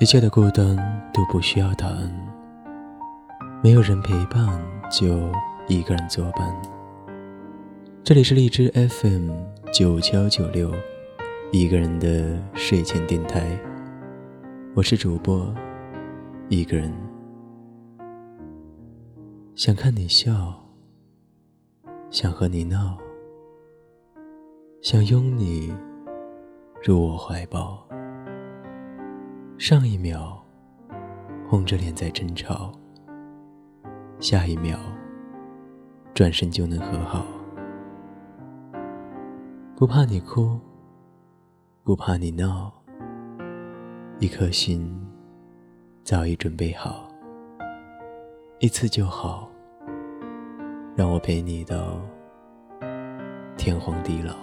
一切的孤单都不需要答案，没有人陪伴就一个人作伴。这里是荔枝 FM 九九九六，一个人的睡前电台，我是主播一个人，想看你笑，想和你闹，想拥你入我怀抱。上一秒，红着脸在争吵；下一秒，转身就能和好。不怕你哭，不怕你闹，一颗心早已准备好，一次就好，让我陪你到天荒地老。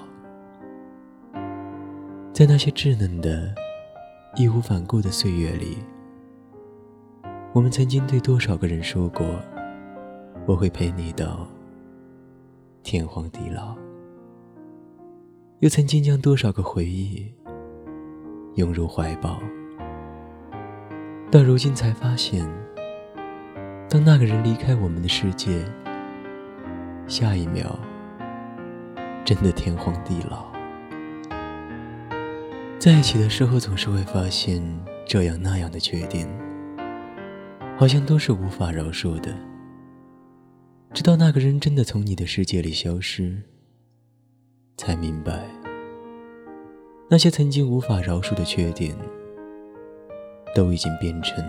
在那些稚嫩的。义无反顾的岁月里，我们曾经对多少个人说过：“我会陪你到天荒地老。”又曾经将多少个回忆拥入怀抱。到如今才发现，当那个人离开我们的世界，下一秒真的天荒地老。在一起的时候，总是会发现这样那样的缺点，好像都是无法饶恕的。直到那个人真的从你的世界里消失，才明白，那些曾经无法饶恕的缺点，都已经变成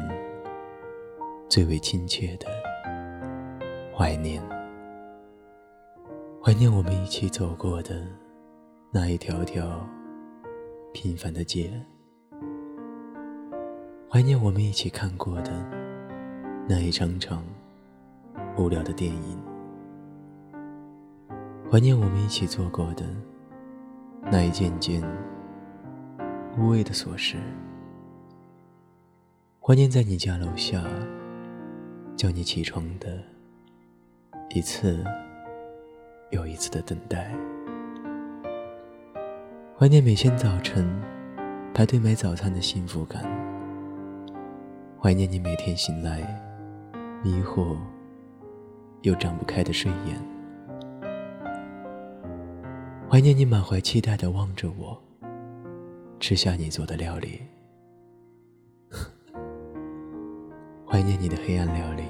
最为亲切的怀念。怀念我们一起走过的那一条条。平凡的街，怀念我们一起看过的那一场场无聊的电影，怀念我们一起做过的那一件件无谓的琐事，怀念在你家楼下叫你起床的一次又一次的等待。怀念每天早晨排队买早餐的幸福感，怀念你每天醒来迷惑又张不开的睡眼，怀念你满怀期待的望着我吃下你做的料理，怀念你的黑暗料理，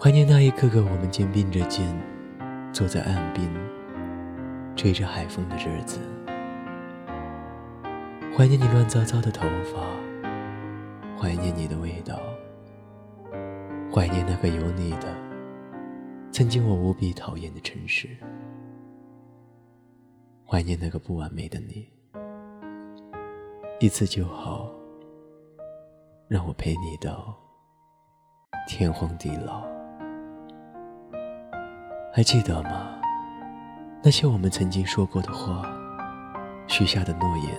怀念那一个个我们肩并着肩坐在岸边。吹着海风的日子，怀念你乱糟糟的头发，怀念你的味道，怀念那个有你的曾经我无比讨厌的城市，怀念那个不完美的你，一次就好，让我陪你到天荒地老，还记得吗？那些我们曾经说过的话，许下的诺言，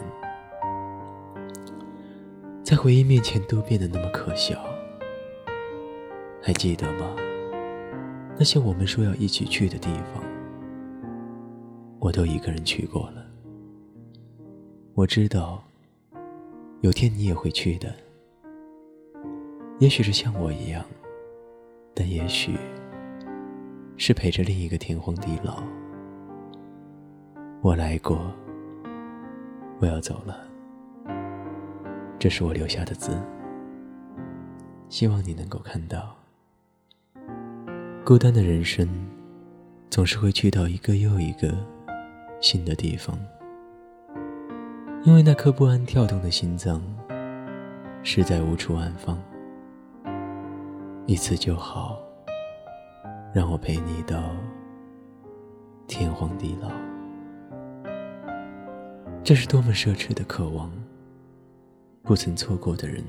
在回忆面前都变得那么可笑。还记得吗？那些我们说要一起去的地方，我都一个人去过了。我知道，有天你也会去的。也许是像我一样，但也许是陪着另一个天荒地老。我来过，我要走了。这是我留下的字，希望你能够看到。孤单的人生，总是会去到一个又一个新的地方，因为那颗不安跳动的心脏，实在无处安放。一次就好，让我陪你到天荒地老。这是多么奢侈的渴望！不曾错过的人，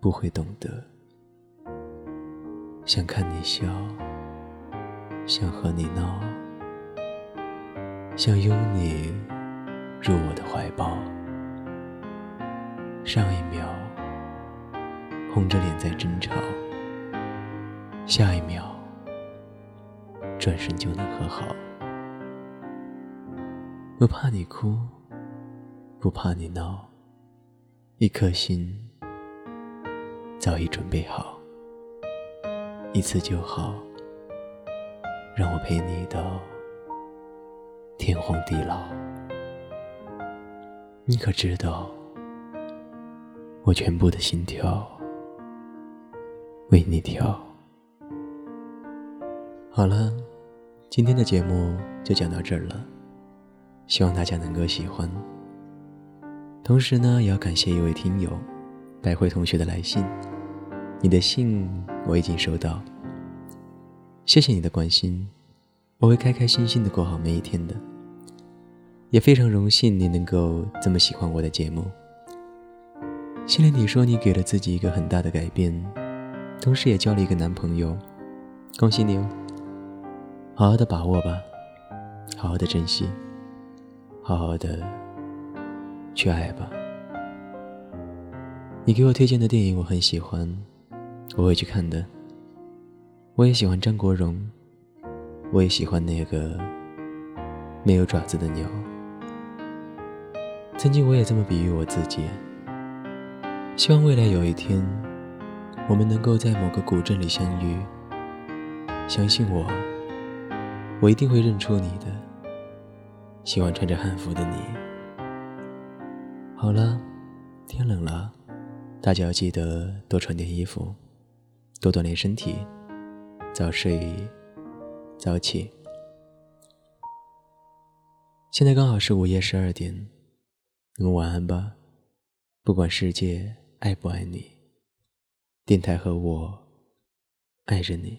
不会懂得。想看你笑，想和你闹，想拥你入我的怀抱。上一秒，红着脸在争吵；下一秒，转身就能和好。不怕你哭，不怕你闹，一颗心早已准备好，一次就好，让我陪你到天荒地老。你可知道，我全部的心跳为你跳。好了，今天的节目就讲到这儿了，希望大家能够喜欢。同时呢，也要感谢一位听友百惠同学的来信，你的信我已经收到，谢谢你的关心，我会开开心心的过好每一天的，也非常荣幸你能够这么喜欢我的节目。信里你说你给了自己一个很大的改变，同时也交了一个男朋友，恭喜你哦！好好的把握吧，好好的珍惜，好好的。去爱吧。你给我推荐的电影我很喜欢，我会去看的。我也喜欢张国荣，我也喜欢那个没有爪子的鸟。曾经我也这么比喻我自己，希望未来有一天，我们能够在某个古镇里相遇。相信我，我一定会认出你的。喜欢穿着汉服的你。好了，天冷了，大家要记得多穿点衣服，多锻炼身体，早睡早起。现在刚好是午夜十二点，你们晚安吧。不管世界爱不爱你，电台和我爱着你。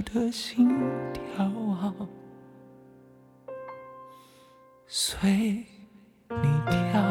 我的心跳随你跳。